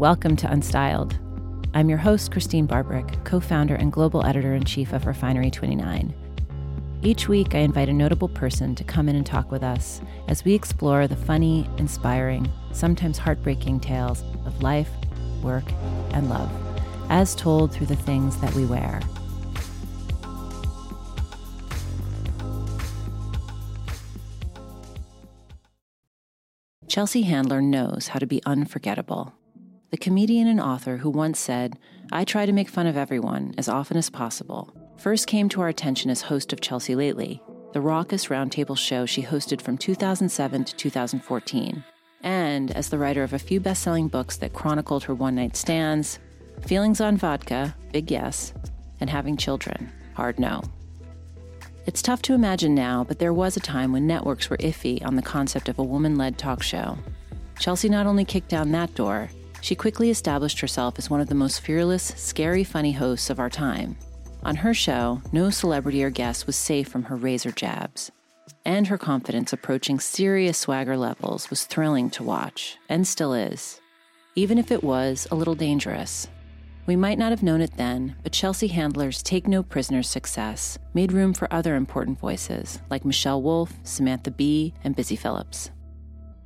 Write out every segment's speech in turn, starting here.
Welcome to Unstyled. I'm your host, Christine Barberich, co founder and global editor in chief of Refinery 29. Each week, I invite a notable person to come in and talk with us as we explore the funny, inspiring, sometimes heartbreaking tales of life, work, and love, as told through the things that we wear. Chelsea Handler knows how to be unforgettable. The comedian and author who once said, I try to make fun of everyone as often as possible, first came to our attention as host of Chelsea Lately, the raucous roundtable show she hosted from 2007 to 2014, and as the writer of a few best selling books that chronicled her one night stands, Feelings on Vodka, Big Yes, and Having Children, Hard No. It's tough to imagine now, but there was a time when networks were iffy on the concept of a woman led talk show. Chelsea not only kicked down that door, she quickly established herself as one of the most fearless, scary, funny hosts of our time. On her show, no celebrity or guest was safe from her razor jabs. And her confidence approaching serious swagger levels was thrilling to watch, and still is. Even if it was a little dangerous. We might not have known it then, but Chelsea Handler's Take No Prisoners success made room for other important voices like Michelle Wolf, Samantha Bee, and Busy Phillips.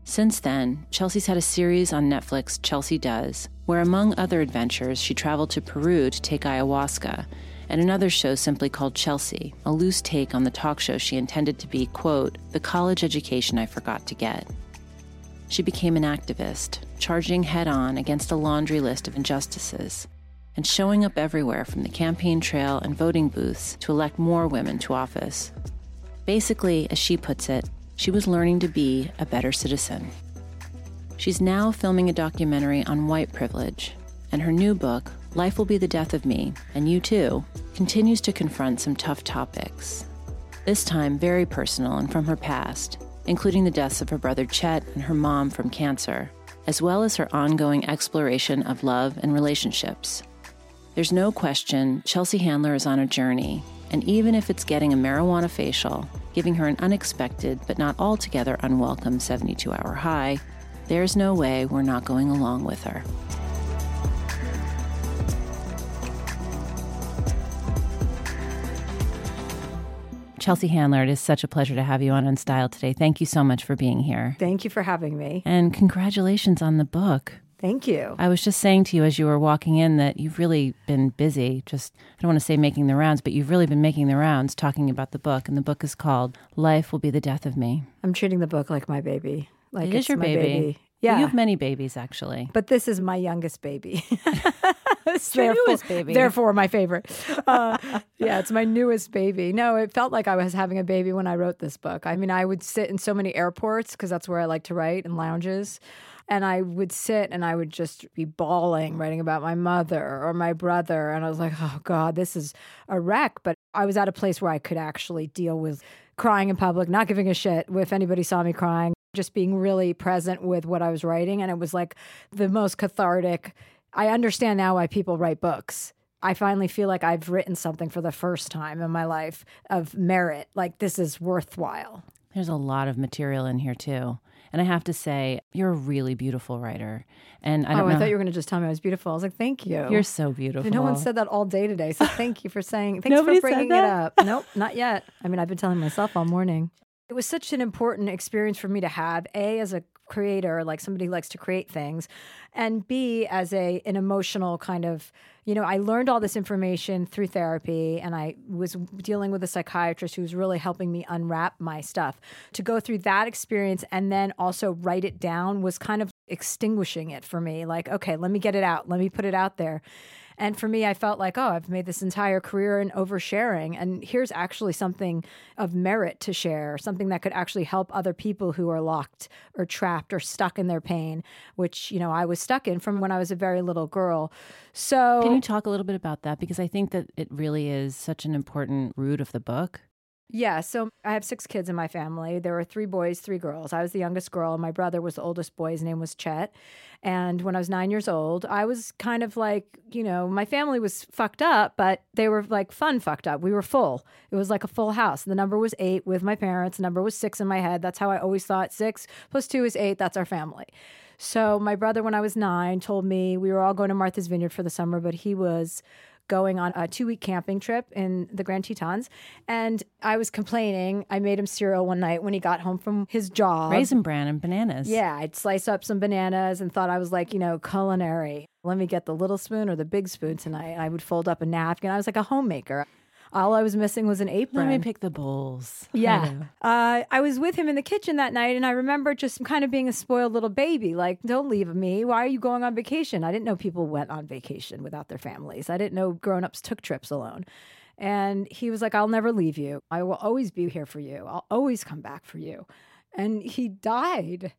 Since then, Chelsea's had a series on Netflix, Chelsea Does, where among other adventures, she traveled to Peru to take ayahuasca and another show simply called Chelsea, a loose take on the talk show she intended to be, quote, the college education I forgot to get. She became an activist, charging head on against a laundry list of injustices, and showing up everywhere from the campaign trail and voting booths to elect more women to office. Basically, as she puts it, she was learning to be a better citizen. She's now filming a documentary on white privilege, and her new book, Life Will Be the Death of Me, and You Too, continues to confront some tough topics. This time, very personal and from her past, including the deaths of her brother Chet and her mom from cancer, as well as her ongoing exploration of love and relationships. There's no question Chelsea Handler is on a journey, and even if it's getting a marijuana facial, giving her an unexpected but not altogether unwelcome 72 hour high, there's no way we're not going along with her. Chelsea Handler, it is such a pleasure to have you on Unstyled today. Thank you so much for being here. Thank you for having me. And congratulations on the book. Thank you. I was just saying to you as you were walking in that you've really been busy. Just, I don't want to say making the rounds, but you've really been making the rounds talking about the book. And the book is called Life Will Be the Death of Me. I'm treating the book like my baby. Like it is your baby. baby. Yeah. You have many babies, actually. But this is my youngest baby. it's newest baby. Therefore, my favorite. Uh, yeah, it's my newest baby. No, it felt like I was having a baby when I wrote this book. I mean, I would sit in so many airports because that's where I like to write in lounges. And I would sit and I would just be bawling, mm. writing about my mother or my brother. And I was like, oh God, this is a wreck. But I was at a place where I could actually deal with crying in public, not giving a shit if anybody saw me crying, just being really present with what I was writing. And it was like the most cathartic. I understand now why people write books. I finally feel like I've written something for the first time in my life of merit. Like this is worthwhile. There's a lot of material in here too. And I have to say, you're a really beautiful writer. And I don't oh, know. I thought you were going to just tell me I was beautiful. I was like, thank you. You're so beautiful. No one said that all day today. So thank you for saying, thanks Nobody for bringing it up. Nope, not yet. I mean, I've been telling myself all morning. It was such an important experience for me to have, A, as a creator, like somebody who likes to create things, and B, as a an emotional kind of, you know, I learned all this information through therapy and I was dealing with a psychiatrist who was really helping me unwrap my stuff. To go through that experience and then also write it down was kind of extinguishing it for me. Like, okay, let me get it out. Let me put it out there. And for me, I felt like, oh, I've made this entire career in oversharing. And here's actually something of merit to share, something that could actually help other people who are locked or trapped or stuck in their pain, which, you know, I was stuck in from when I was a very little girl. So, Can you talk a little bit about that? Because I think that it really is such an important root of the book. Yeah, so I have six kids in my family. There were three boys, three girls. I was the youngest girl, my brother was the oldest boy. His name was Chet. And when I was nine years old, I was kind of like, you know, my family was fucked up, but they were like fun fucked up. We were full. It was like a full house. The number was eight with my parents. The number was six in my head. That's how I always thought six plus two is eight. That's our family. So my brother, when I was nine, told me we were all going to Martha's Vineyard for the summer, but he was going on a two week camping trip in the Grand Tetons. And I was complaining. I made him cereal one night when he got home from his job. Raisin bran and bananas. Yeah, I'd slice up some bananas and thought I was like, you know, culinary. Let me get the little spoon or the big spoon tonight. I would fold up a napkin. I was like a homemaker. All I was missing was an apron. Let me pick the bowls. Yeah. Uh, I was with him in the kitchen that night, and I remember just kind of being a spoiled little baby. Like, don't leave me. Why are you going on vacation? I didn't know people went on vacation without their families. I didn't know grown ups took trips alone. And he was like, I'll never leave you. I will always be here for you. I'll always come back for you. And he died.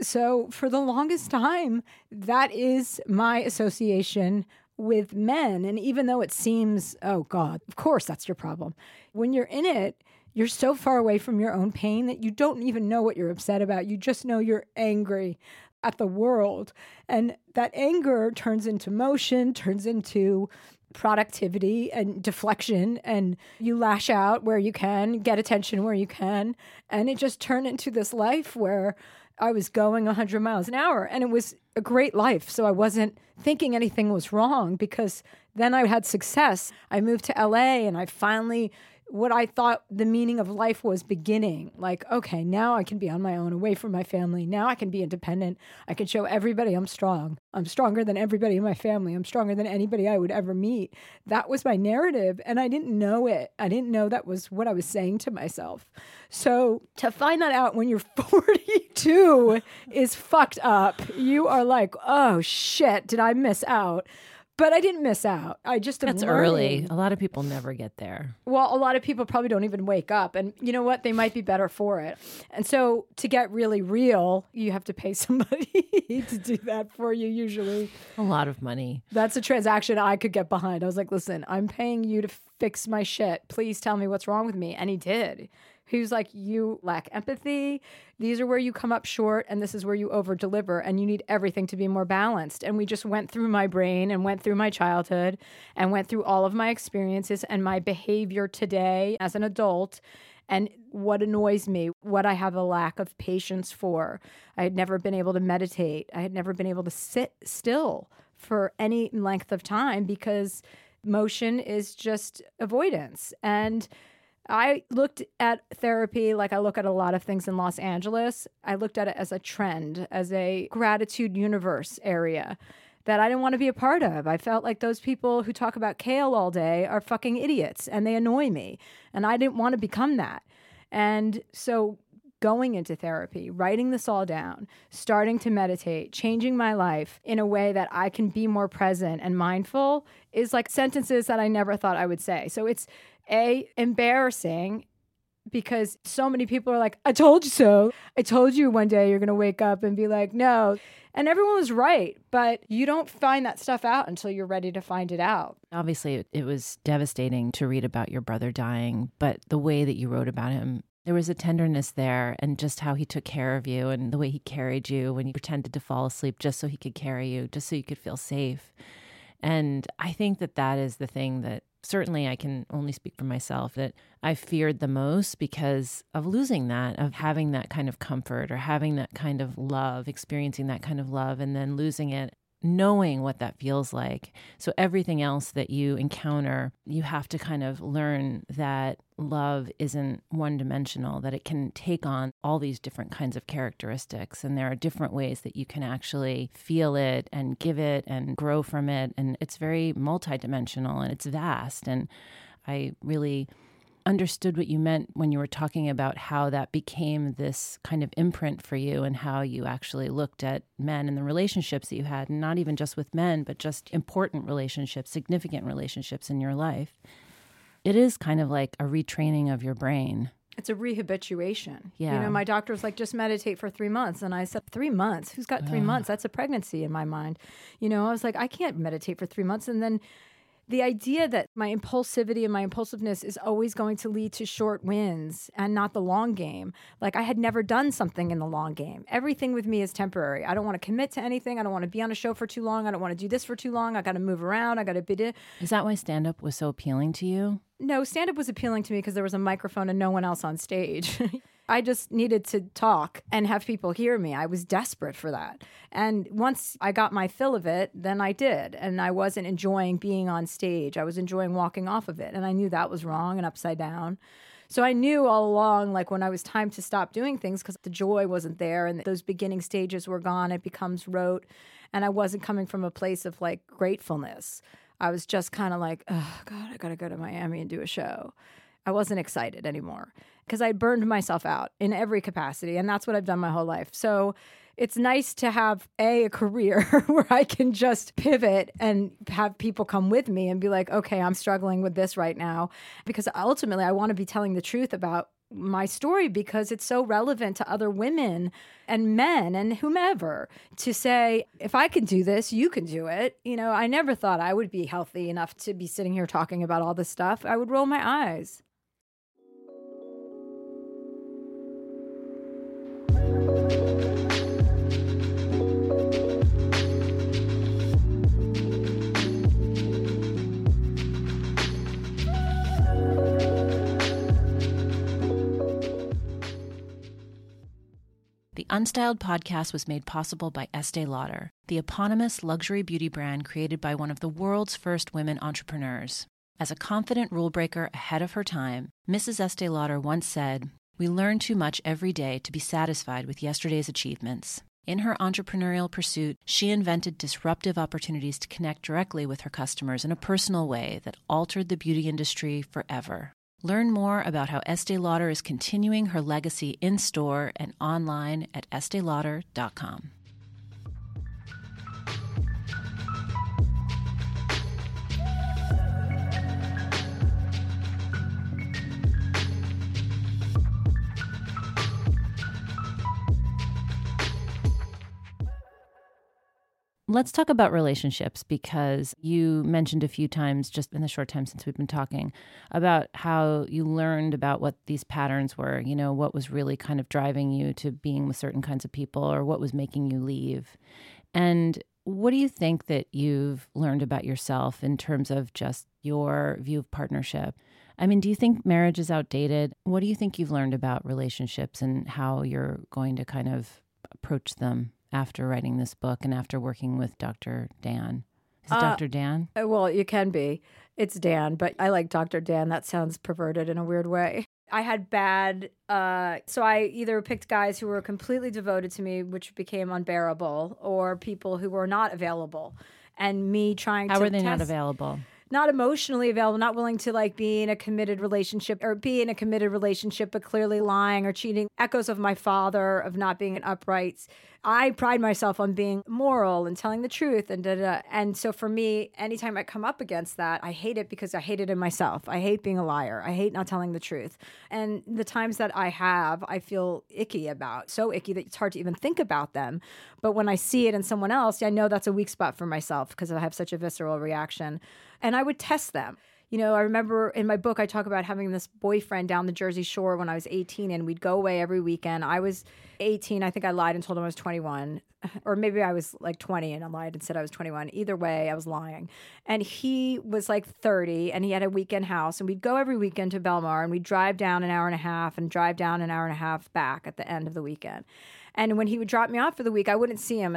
So, for the longest time, that is my association with men. And even though it seems, oh God, of course that's your problem, when you're in it, you're so far away from your own pain that you don't even know what you're upset about. You just know you're angry at the world. And that anger turns into motion, turns into productivity and deflection and you lash out where you can get attention where you can and it just turned into this life where I was going 100 miles an hour and it was a great life. So I wasn't thinking anything was wrong because then I had success. I moved to LA and I finally what I thought the meaning of life was beginning. Like, okay, now I can be on my own, away from my family. Now I can be independent. I can show everybody I'm strong. I'm stronger than everybody in my family. I'm stronger than anybody I would ever meet. That was my narrative. And I didn't know it. I didn't know that was what I was saying to myself. So to find that out when you're 42 is fucked up. You are like, oh shit, did I miss out? But I didn't miss out. I just that's early. A lot of people never get there. Well, a lot of people probably don't even wake up, and you know what? They might be better for it. And so, to get really real, you have to pay somebody to do that for you. Usually, a lot of money. That's a transaction I could get behind. I was like, "Listen, I'm paying you to fix my shit. Please tell me what's wrong with me," and he did. Was like, You lack empathy. These are where you come up short, and this is where you over deliver, and you need everything to be more balanced. And we just went through my brain and went through my childhood and went through all of my experiences and my behavior today as an adult and what annoys me, what I have a lack of patience for. I had never been able to meditate, I had never been able to sit still for any length of time because motion is just avoidance. And I looked at therapy like I look at a lot of things in Los Angeles. I looked at it as a trend, as a gratitude universe area that I didn't want to be a part of. I felt like those people who talk about kale all day are fucking idiots and they annoy me. And I didn't want to become that. And so going into therapy, writing this all down, starting to meditate, changing my life in a way that I can be more present and mindful is like sentences that I never thought I would say. So it's a embarrassing because so many people are like, I told you so. I told you one day you're going to wake up and be like, no. And everyone was right, but you don't find that stuff out until you're ready to find it out. Obviously, it was devastating to read about your brother dying, but the way that you wrote about him, there was a tenderness there and just how he took care of you and the way he carried you when you pretended to fall asleep just so he could carry you, just so you could feel safe. And I think that that is the thing that certainly I can only speak for myself that I feared the most because of losing that, of having that kind of comfort or having that kind of love, experiencing that kind of love, and then losing it knowing what that feels like. So, everything else that you encounter, you have to kind of learn that love isn't one dimensional, that it can take on all these different kinds of characteristics. And there are different ways that you can actually feel it and give it and grow from it. And it's very multidimensional and it's vast. And I really understood what you meant when you were talking about how that became this kind of imprint for you and how you actually looked at men and the relationships that you had, and not even just with men, but just important relationships, significant relationships in your life. It is kind of like a retraining of your brain. It's a rehabituation. Yeah. You know, my doctor was like, just meditate for three months. And I said, three months? Who's got three months? That's a pregnancy in my mind. You know, I was like, I can't meditate for three months. And then the idea that my impulsivity and my impulsiveness is always going to lead to short wins and not the long game. Like I had never done something in the long game. Everything with me is temporary. I don't want to commit to anything. I don't want to be on a show for too long. I don't want to do this for too long. I got to move around. I got to be. Is that why stand up was so appealing to you? No, stand up was appealing to me because there was a microphone and no one else on stage. I just needed to talk and have people hear me. I was desperate for that. And once I got my fill of it, then I did. And I wasn't enjoying being on stage. I was enjoying walking off of it. And I knew that was wrong and upside down. So I knew all along, like when I was time to stop doing things, because the joy wasn't there and those beginning stages were gone, it becomes rote. And I wasn't coming from a place of like gratefulness. I was just kind of like, oh, God, I got to go to Miami and do a show. I wasn't excited anymore because I burned myself out in every capacity. And that's what I've done my whole life. So it's nice to have a, a career where I can just pivot and have people come with me and be like, okay, I'm struggling with this right now. Because ultimately, I want to be telling the truth about my story because it's so relevant to other women and men and whomever to say if i can do this you can do it you know i never thought i would be healthy enough to be sitting here talking about all this stuff i would roll my eyes The Unstyled podcast was made possible by Estee Lauder, the eponymous luxury beauty brand created by one of the world's first women entrepreneurs. As a confident rule breaker ahead of her time, Mrs. Estee Lauder once said, We learn too much every day to be satisfied with yesterday's achievements. In her entrepreneurial pursuit, she invented disruptive opportunities to connect directly with her customers in a personal way that altered the beauty industry forever. Learn more about how Estee Lauder is continuing her legacy in store and online at esteelauder.com. Let's talk about relationships because you mentioned a few times, just in the short time since we've been talking, about how you learned about what these patterns were, you know, what was really kind of driving you to being with certain kinds of people or what was making you leave. And what do you think that you've learned about yourself in terms of just your view of partnership? I mean, do you think marriage is outdated? What do you think you've learned about relationships and how you're going to kind of approach them after writing this book and after working with Dr. Dan? Is it Uh, Dr. Dan? Uh, Well, you can be. It's Dan, but I like Dr. Dan. That sounds perverted in a weird way. I had bad, uh, so I either picked guys who were completely devoted to me, which became unbearable, or people who were not available. And me trying How to were they not available? not emotionally available, not willing to like be in a committed relationship or be in a committed relationship, but clearly lying or cheating. Echoes of my father of not being an upright. I pride myself on being moral and telling the truth and da, da. And so for me, anytime I come up against that, I hate it because I hate it in myself. I hate being a liar. I hate not telling the truth. And the times that I have, I feel icky about. So icky that it's hard to even think about them. But when I see it in someone else, I know that's a weak spot for myself because I have such a visceral reaction. And I would test them. You know, I remember in my book, I talk about having this boyfriend down the Jersey Shore when I was 18, and we'd go away every weekend. I was 18. I think I lied and told him I was 21. Or maybe I was like 20 and I lied and said I was 21. Either way, I was lying. And he was like 30 and he had a weekend house. And we'd go every weekend to Belmar and we'd drive down an hour and a half and drive down an hour and a half back at the end of the weekend. And when he would drop me off for the week, I wouldn't see him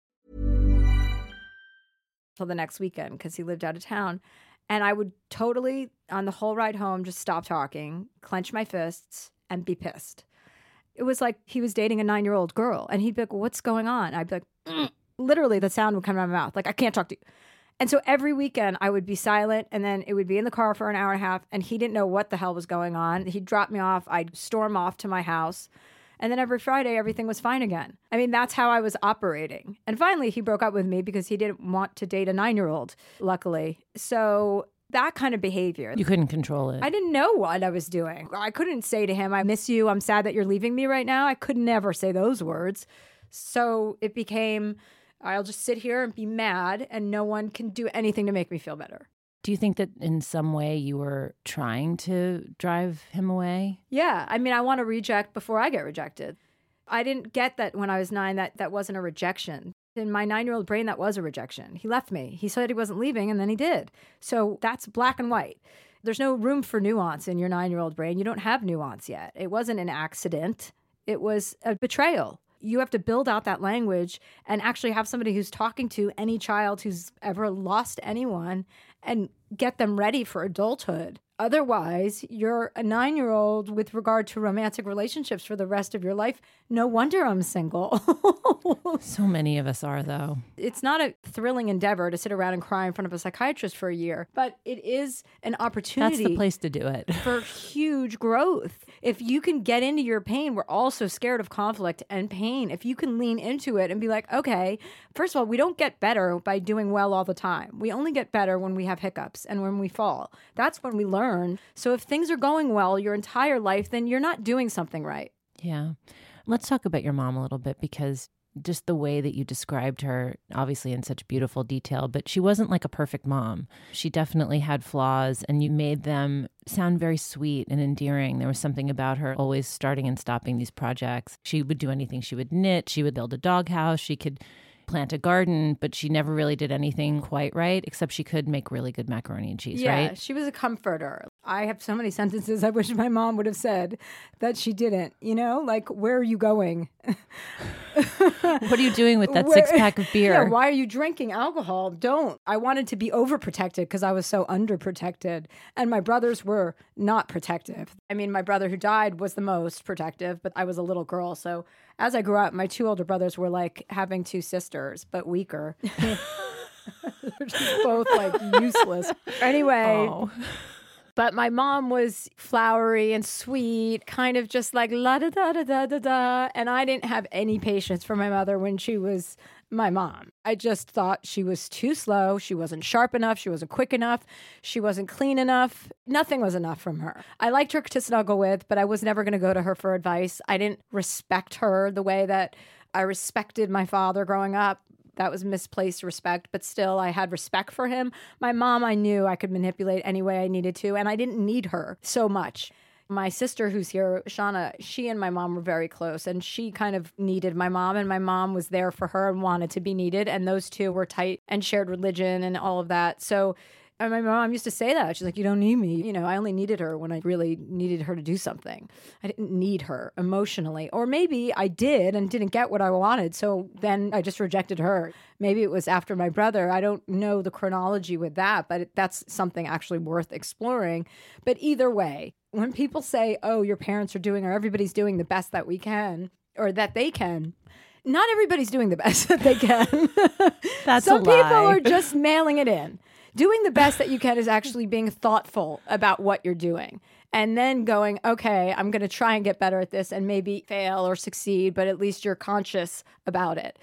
today. the next weekend because he lived out of town. And I would totally, on the whole ride home, just stop talking, clench my fists, and be pissed. It was like he was dating a nine year old girl. And he'd be like, What's going on? I'd be like, "Mm." Literally, the sound would come out of my mouth. Like, I can't talk to you. And so every weekend I would be silent and then it would be in the car for an hour and a half and he didn't know what the hell was going on. He'd drop me off, I'd storm off to my house. And then every Friday everything was fine again. I mean, that's how I was operating. And finally he broke up with me because he didn't want to date a 9-year-old, luckily. So That kind of behavior. You couldn't control it. I didn't know what I was doing. I couldn't say to him, I miss you. I'm sad that you're leaving me right now. I could never say those words. So it became, I'll just sit here and be mad, and no one can do anything to make me feel better. Do you think that in some way you were trying to drive him away? Yeah. I mean, I want to reject before I get rejected. I didn't get that when I was nine, that that wasn't a rejection. In my nine year old brain, that was a rejection. He left me. He said he wasn't leaving, and then he did. So that's black and white. There's no room for nuance in your nine year old brain. You don't have nuance yet. It wasn't an accident, it was a betrayal. You have to build out that language and actually have somebody who's talking to any child who's ever lost anyone and get them ready for adulthood. Otherwise, you're a nine year old with regard to romantic relationships for the rest of your life. No wonder I'm single. so many of us are, though. It's not a thrilling endeavor to sit around and cry in front of a psychiatrist for a year, but it is an opportunity. That's the place to do it. for huge growth. If you can get into your pain, we're all so scared of conflict and pain. If you can lean into it and be like, okay, first of all, we don't get better by doing well all the time. We only get better when we have hiccups and when we fall. That's when we learn. So if things are going well your entire life, then you're not doing something right. Yeah. Let's talk about your mom a little bit because just the way that you described her, obviously in such beautiful detail, but she wasn't like a perfect mom. She definitely had flaws, and you made them sound very sweet and endearing. There was something about her always starting and stopping these projects. She would do anything. She would knit, she would build a doghouse, she could plant a garden, but she never really did anything quite right, except she could make really good macaroni and cheese, yeah, right? she was a comforter. I have so many sentences I wish my mom would have said that she didn't. You know, like, where are you going? what are you doing with that Where- six pack of beer? Yeah, why are you drinking alcohol? Don't. I wanted to be overprotected because I was so underprotected. And my brothers were not protective. I mean, my brother who died was the most protective, but I was a little girl. So as I grew up, my two older brothers were like having two sisters, but weaker. They're just both like useless. Anyway. Oh. But my mom was flowery and sweet, kind of just like la da da da da da da. And I didn't have any patience for my mother when she was my mom. I just thought she was too slow. She wasn't sharp enough. She wasn't quick enough. She wasn't clean enough. Nothing was enough from her. I liked her to snuggle with, but I was never going to go to her for advice. I didn't respect her the way that I respected my father growing up. That was misplaced respect, but still, I had respect for him. My mom, I knew I could manipulate any way I needed to, and I didn't need her so much. My sister, who's here, Shauna, she and my mom were very close, and she kind of needed my mom, and my mom was there for her and wanted to be needed. And those two were tight and shared religion and all of that. So, and my mom used to say that. She's like, You don't need me. You know, I only needed her when I really needed her to do something. I didn't need her emotionally. Or maybe I did and didn't get what I wanted. So then I just rejected her. Maybe it was after my brother. I don't know the chronology with that, but that's something actually worth exploring. But either way, when people say, Oh, your parents are doing or everybody's doing the best that we can or that they can, not everybody's doing the best that they can. That's Some people are just mailing it in. Doing the best that you can is actually being thoughtful about what you're doing. And then going, okay, I'm going to try and get better at this and maybe fail or succeed, but at least you're conscious about it.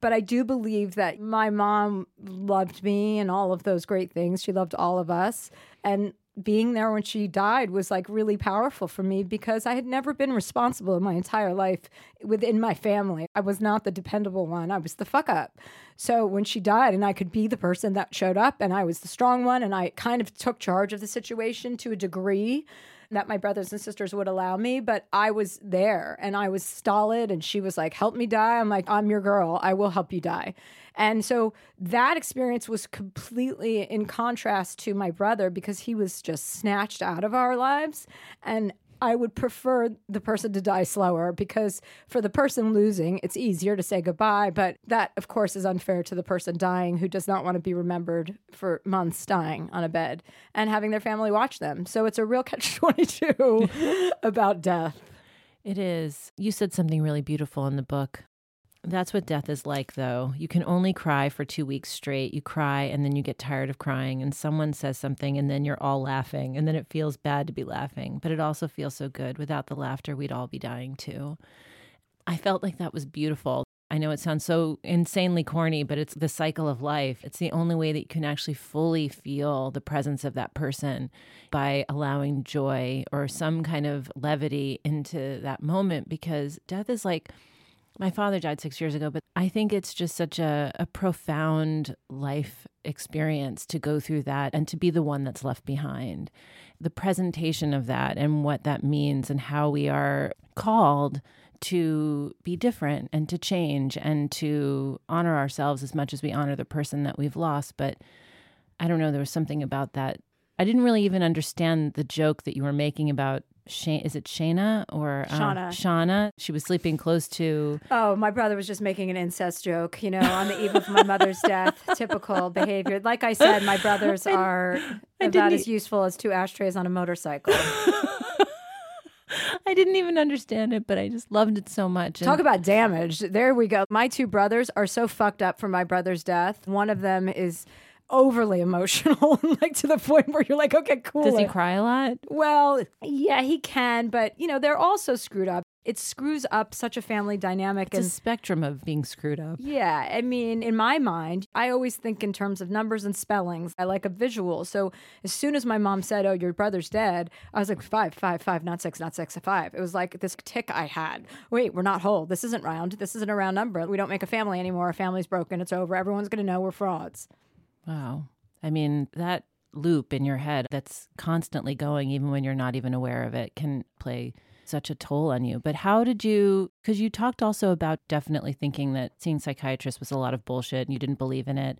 But I do believe that my mom loved me and all of those great things. She loved all of us. And being there when she died was like really powerful for me because I had never been responsible in my entire life within my family. I was not the dependable one, I was the fuck up. So when she died, and I could be the person that showed up, and I was the strong one, and I kind of took charge of the situation to a degree that my brothers and sisters would allow me, but I was there and I was stolid. And she was like, Help me die. I'm like, I'm your girl. I will help you die. And so that experience was completely in contrast to my brother because he was just snatched out of our lives. And I would prefer the person to die slower because for the person losing, it's easier to say goodbye. But that, of course, is unfair to the person dying who does not want to be remembered for months dying on a bed and having their family watch them. So it's a real catch 22 about death. It is. You said something really beautiful in the book. That's what death is like, though. You can only cry for two weeks straight. You cry and then you get tired of crying, and someone says something, and then you're all laughing, and then it feels bad to be laughing, but it also feels so good. Without the laughter, we'd all be dying too. I felt like that was beautiful. I know it sounds so insanely corny, but it's the cycle of life. It's the only way that you can actually fully feel the presence of that person by allowing joy or some kind of levity into that moment because death is like my father died six years ago, but I think it's just such a, a profound life experience to go through that and to be the one that's left behind. The presentation of that and what that means and how we are called to be different and to change and to honor ourselves as much as we honor the person that we've lost. But I don't know, there was something about that. I didn't really even understand the joke that you were making about Is it Shayna or uh, Shauna. Shauna. She was sleeping close to. Oh, my brother was just making an incest joke, you know, on the eve of my mother's death. Typical behavior. Like I said, my brothers are about didn't as useful as two ashtrays on a motorcycle. I didn't even understand it, but I just loved it so much. Talk about damage. There we go. My two brothers are so fucked up from my brother's death. One of them is overly emotional, like to the point where you're like, okay, cool. does he cry a lot? Well, yeah, he can, but you know, they're also screwed up. It screws up such a family dynamic It's and a spectrum of being screwed up. yeah, I mean, in my mind, I always think in terms of numbers and spellings. I like a visual. So as soon as my mom said, "Oh, your brother's dead," I was like, five, five, five, not six, not six, five. It was like this tick I had. Wait, we're not whole. This isn't round. This isn't a round number. We don't make a family anymore. Our family's broken. It's over. Everyone's going to know we're frauds. Wow. I mean, that loop in your head that's constantly going, even when you're not even aware of it, can play such a toll on you. But how did you, because you talked also about definitely thinking that seeing psychiatrists was a lot of bullshit and you didn't believe in it.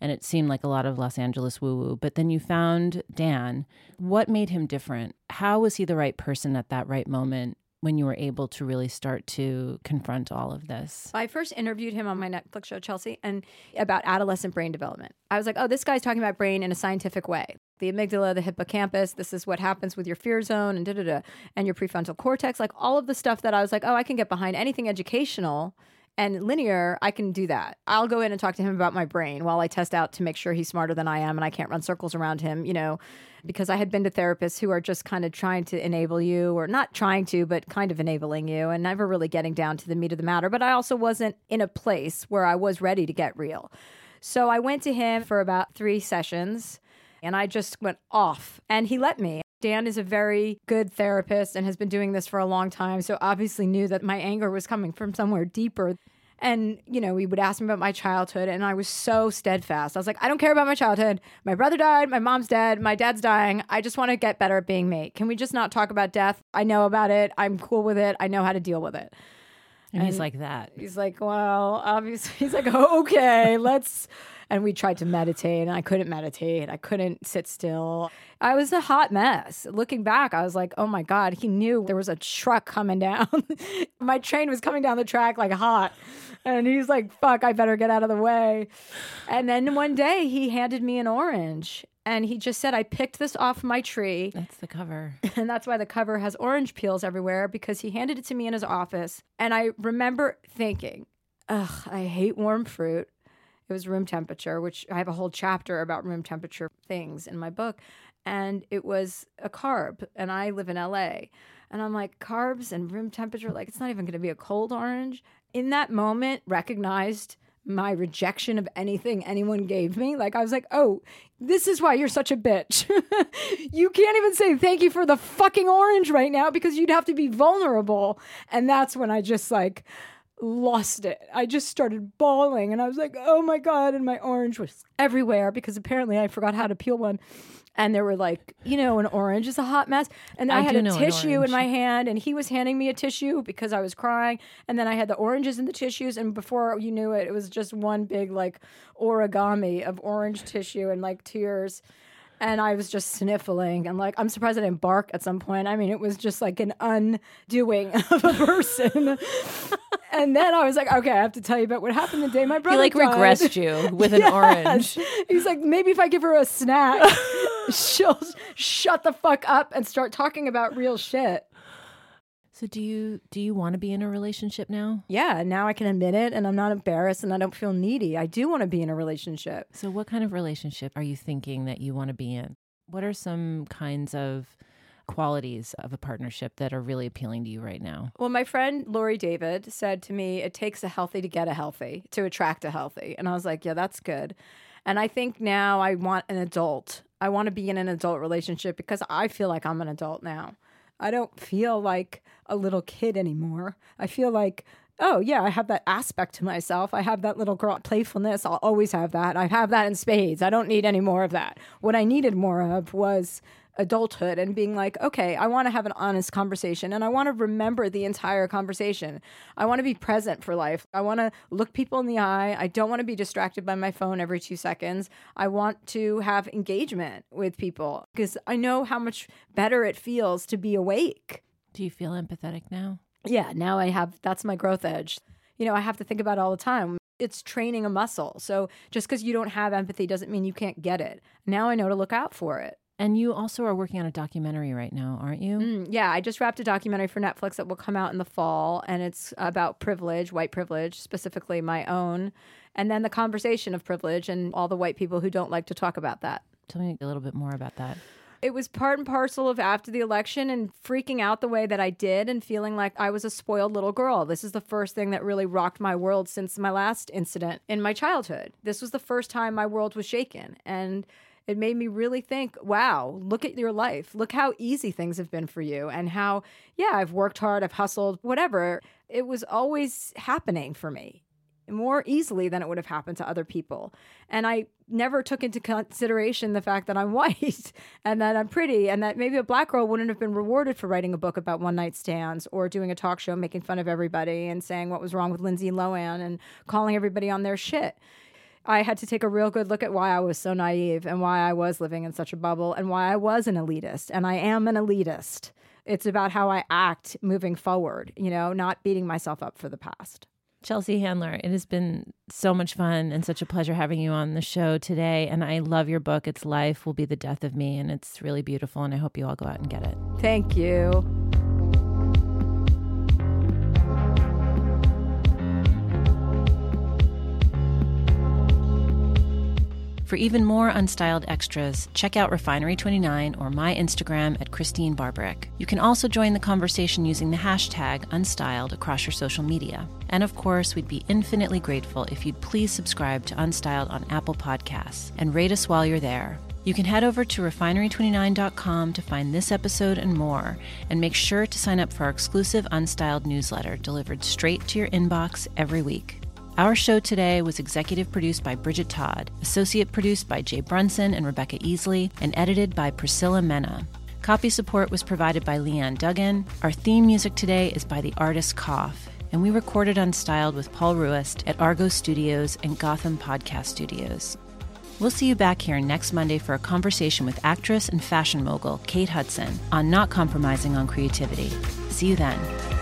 And it seemed like a lot of Los Angeles woo woo. But then you found Dan. What made him different? How was he the right person at that right moment when you were able to really start to confront all of this? I first interviewed him on my Netflix show, Chelsea, and about adolescent brain development. I was like, oh, this guy's talking about brain in a scientific way. The amygdala, the hippocampus, this is what happens with your fear zone and da da da, and your prefrontal cortex, like all of the stuff that I was like, oh, I can get behind anything educational and linear, I can do that. I'll go in and talk to him about my brain while I test out to make sure he's smarter than I am and I can't run circles around him, you know, because I had been to therapists who are just kind of trying to enable you, or not trying to, but kind of enabling you, and never really getting down to the meat of the matter. But I also wasn't in a place where I was ready to get real. So I went to him for about three sessions and I just went off and he let me. Dan is a very good therapist and has been doing this for a long time. So obviously knew that my anger was coming from somewhere deeper. And, you know, he would ask me about my childhood, and I was so steadfast. I was like, I don't care about my childhood. My brother died. My mom's dead. My dad's dying. I just want to get better at being me. Can we just not talk about death? I know about it. I'm cool with it. I know how to deal with it. And, he's like that. He's like, well, obviously, he's like, okay, let's. And we tried to meditate, and I couldn't meditate. I couldn't sit still. I was a hot mess. Looking back, I was like, oh my God, he knew there was a truck coming down. my train was coming down the track like hot. And he's like, fuck, I better get out of the way. And then one day he handed me an orange. And he just said, I picked this off my tree. That's the cover. And that's why the cover has orange peels everywhere because he handed it to me in his office. And I remember thinking, ugh, I hate warm fruit. It was room temperature, which I have a whole chapter about room temperature things in my book. And it was a carb. And I live in LA. And I'm like, carbs and room temperature, like, it's not even going to be a cold orange. In that moment, recognized my rejection of anything anyone gave me. Like I was like, "Oh, this is why you're such a bitch. you can't even say thank you for the fucking orange right now because you'd have to be vulnerable." And that's when I just like lost it. I just started bawling and I was like, "Oh my god!" And my orange was everywhere because apparently I forgot how to peel one. And there were like, you know, an orange is a hot mess. And I, I had a tissue in my hand, and he was handing me a tissue because I was crying. And then I had the oranges in the tissues, and before you knew it, it was just one big like origami of orange tissue and like tears. And I was just sniffling, and like I'm surprised I didn't bark at some point. I mean, it was just like an undoing of a person. and then I was like, okay, I have to tell you about what happened the day my He brother like died. regressed you with an orange. He's like, maybe if I give her a snack, she'll shut the fuck up and start talking about real shit. So do you do you want to be in a relationship now? Yeah, now I can admit it and I'm not embarrassed and I don't feel needy. I do want to be in a relationship. So what kind of relationship are you thinking that you want to be in? What are some kinds of qualities of a partnership that are really appealing to you right now? Well, my friend Laurie David said to me, it takes a healthy to get a healthy, to attract a healthy. And I was like, yeah, that's good. And I think now I want an adult. I want to be in an adult relationship because I feel like I'm an adult now. I don't feel like a little kid anymore. I feel like oh yeah i have that aspect to myself i have that little girl playfulness i'll always have that i have that in spades i don't need any more of that what i needed more of was adulthood and being like, okay, I want to have an honest conversation and I want to remember the entire conversation. I want to be present for life. I want to look people in the eye. I don't want to be distracted by my phone every two seconds. I want to have engagement with people because I know how much better it feels to be awake. Do you feel empathetic now? Yeah, now I have that's my growth edge. You know, I have to think about it all the time it's training a muscle. So just because you don't have empathy doesn't mean you can't get it. Now I know to look out for it. And you also are working on a documentary right now, aren't you? Mm, yeah, I just wrapped a documentary for Netflix that will come out in the fall, and it's about privilege, white privilege, specifically my own, and then the conversation of privilege and all the white people who don't like to talk about that. Tell me a little bit more about that. It was part and parcel of after the election and freaking out the way that I did and feeling like I was a spoiled little girl. This is the first thing that really rocked my world since my last incident in my childhood. This was the first time my world was shaken. And it made me really think, wow, look at your life. Look how easy things have been for you and how, yeah, I've worked hard, I've hustled, whatever. It was always happening for me more easily than it would have happened to other people. And I never took into consideration the fact that I'm white and that I'm pretty and that maybe a black girl wouldn't have been rewarded for writing a book about one night stands or doing a talk show making fun of everybody and saying what was wrong with Lindsay Lohan and calling everybody on their shit. I had to take a real good look at why I was so naive and why I was living in such a bubble and why I was an elitist. And I am an elitist. It's about how I act moving forward, you know, not beating myself up for the past. Chelsea Handler, it has been so much fun and such a pleasure having you on the show today. And I love your book. It's Life Will Be the Death of Me. And it's really beautiful. And I hope you all go out and get it. Thank you. For even more unstyled extras, check out Refinery29 or my Instagram at Christine Barberich. You can also join the conversation using the hashtag unstyled across your social media. And of course, we'd be infinitely grateful if you'd please subscribe to Unstyled on Apple Podcasts and rate us while you're there. You can head over to refinery29.com to find this episode and more, and make sure to sign up for our exclusive Unstyled newsletter delivered straight to your inbox every week. Our show today was executive produced by Bridget Todd, associate produced by Jay Brunson and Rebecca Easley, and edited by Priscilla Mena. Copy support was provided by Leanne Duggan. Our theme music today is by the artist Cough, and we recorded Unstyled with Paul Ruest at Argot Studios and Gotham Podcast Studios. We'll see you back here next Monday for a conversation with actress and fashion mogul Kate Hudson on not compromising on creativity. See you then.